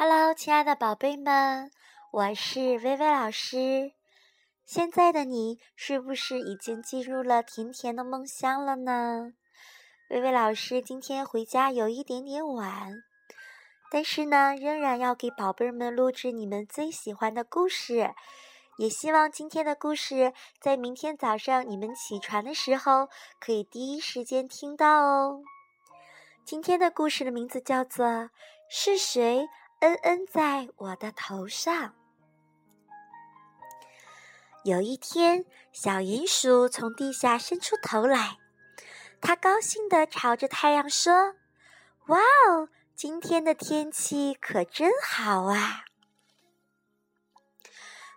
Hello，亲爱的宝贝们，我是薇薇老师。现在的你是不是已经进入了甜甜的梦乡了呢？薇薇老师今天回家有一点点晚，但是呢，仍然要给宝贝们录制你们最喜欢的故事。也希望今天的故事在明天早上你们起床的时候可以第一时间听到哦。今天的故事的名字叫做《是谁嗯嗯在我的头上》。有一天，小鼹鼠从地下伸出头来，它高兴地朝着太阳说：“哇哦，今天的天气可真好啊！”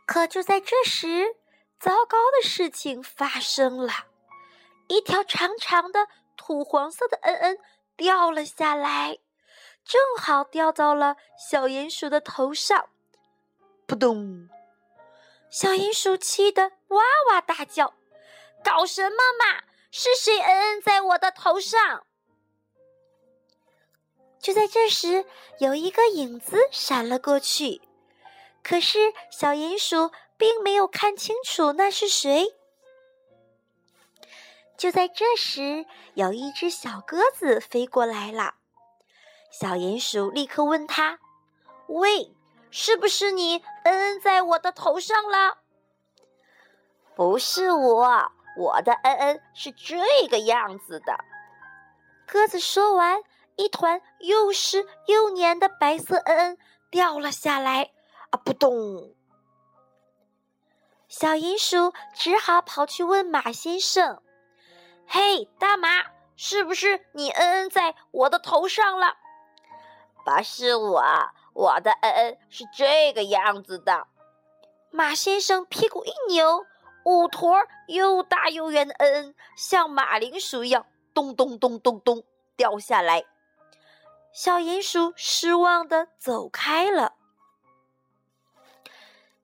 可就在这时，糟糕的事情发生了，一条长长的土黄色的恩恩掉了下来，正好掉到了小鼹鼠的头上。扑咚！小鼹鼠气得哇哇大叫：“搞什么嘛！是谁嗯嗯在我的头上？”就在这时，有一个影子闪了过去。可是小鼹鼠并没有看清楚那是谁。就在这时，有一只小鸽子飞过来了。小鼹鼠立刻问他：“喂，是不是你嗯嗯在我的头上了？”“不是我，我的嗯嗯是这个样子的。”鸽子说完，一团又湿又黏的白色嗯嗯掉了下来。啊！不动。小鼹鼠只好跑去问马先生：“嘿，大马，是不是你嗯嗯在我的头上了？”“不是我，我的嗯嗯是这个样子的。”马先生屁股一扭，五坨又大又圆的嗯嗯，像马铃薯一样，咚咚咚咚咚掉下来。小鼹鼠失望的走开了。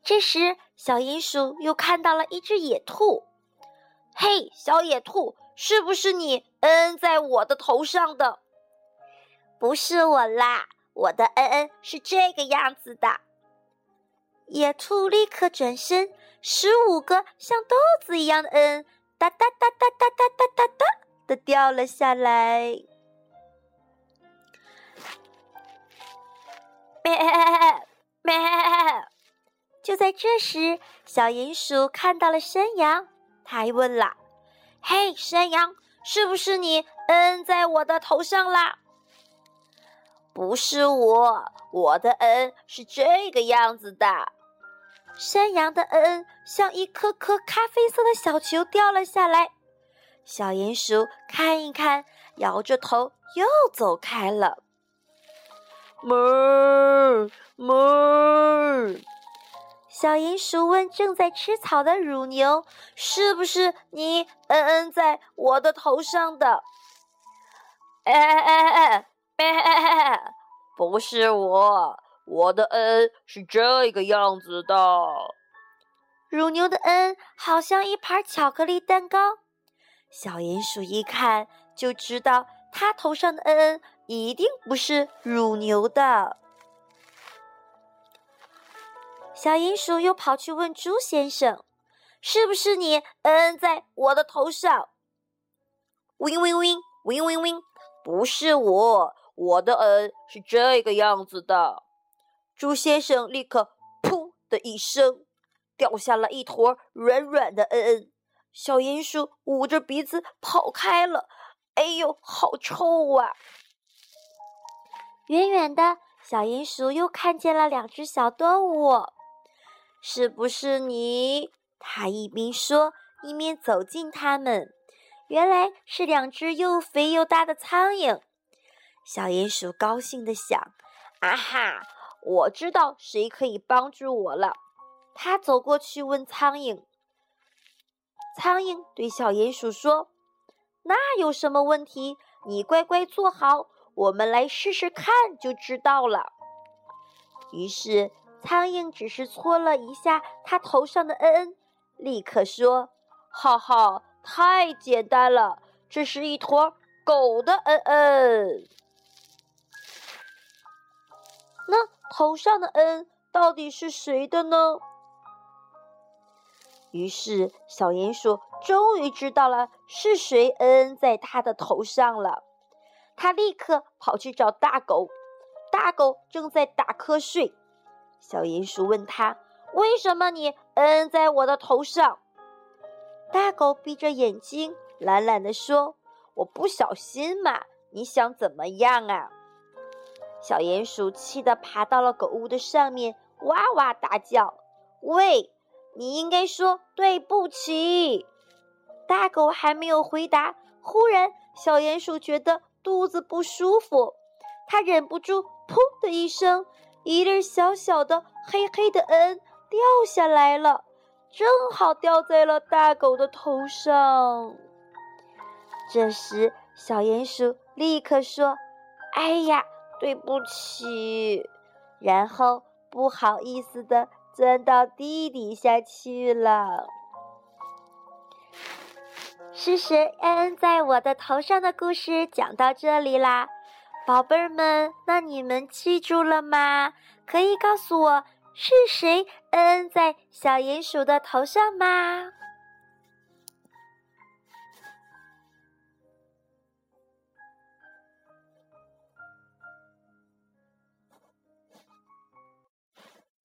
这时，小鼹鼠又看到了一只野兔。“嘿，小野兔，是不是你嗯嗯在我的头上的？”“不是我啦，我的嗯嗯是这个样子的。”野兔立刻转身，十五个像豆子一样的嗯，哒哒哒哒哒哒哒哒哒的掉了下来。咩咩。就在这时，小鼹鼠看到了山羊，它还问了：“嘿，山羊，是不是你嗯在我的头上啦？”“不是我，我的嗯是这个样子的。”山羊的嗯像一颗颗咖啡色的小球掉了下来。小鼹鼠看一看，摇着头又走开了。哞哞。小鼹鼠问正在吃草的乳牛：“是不是你嗯嗯在我的头上的？”“哎哎哎哎，不是我，我的嗯是这个样子的。”乳牛的嗯好像一盘巧克力蛋糕。小鼹鼠一看就知道，它头上的嗯一定不是乳牛的。小鼹鼠又跑去问猪先生：“是不是你嗯在我的头上？”“嗡嗡嗡嗡嗡嗡，不是我，我的恩是这个样子的。”猪先生立刻“噗”的一声，掉下了一坨软软的嗯嗯。小鼹鼠捂着鼻子跑开了。哎呦，好臭啊！远远的小鼹鼠又看见了两只小动物。是不是你？他一边说，一边走近他们。原来是两只又肥又大的苍蝇。小鼹鼠高兴地想：“啊哈，我知道谁可以帮助我了。”他走过去问苍蝇。苍蝇对小鼹鼠说：“那有什么问题？你乖乖坐好，我们来试试看就知道了。”于是。苍蝇只是搓了一下它头上的嗯嗯，立刻说：“哈哈，太简单了，这是一坨狗的嗯嗯。”头上的恩到底是谁的呢？于是，小鼹鼠终于知道了是谁恩在他的头上了。他立刻跑去找大狗，大狗正在打瞌睡。小鼹鼠问他：“为什么你恩在我的头上？”大狗闭着眼睛，懒懒地说：“我不小心嘛，你想怎么样啊？”小鼹鼠气得爬到了狗屋的上面，哇哇大叫：“喂！”你应该说对不起。大狗还没有回答，忽然小鼹鼠觉得肚子不舒服，它忍不住“噗”的一声，一粒小小的黑黑的嗯掉下来了，正好掉在了大狗的头上。这时，小鼹鼠立刻说：“哎呀，对不起。”然后不好意思的。钻到地底下去了。是谁恩在我的头上的故事讲到这里啦，宝贝儿们，那你们记住了吗？可以告诉我是谁恩在小鼹鼠的头上吗？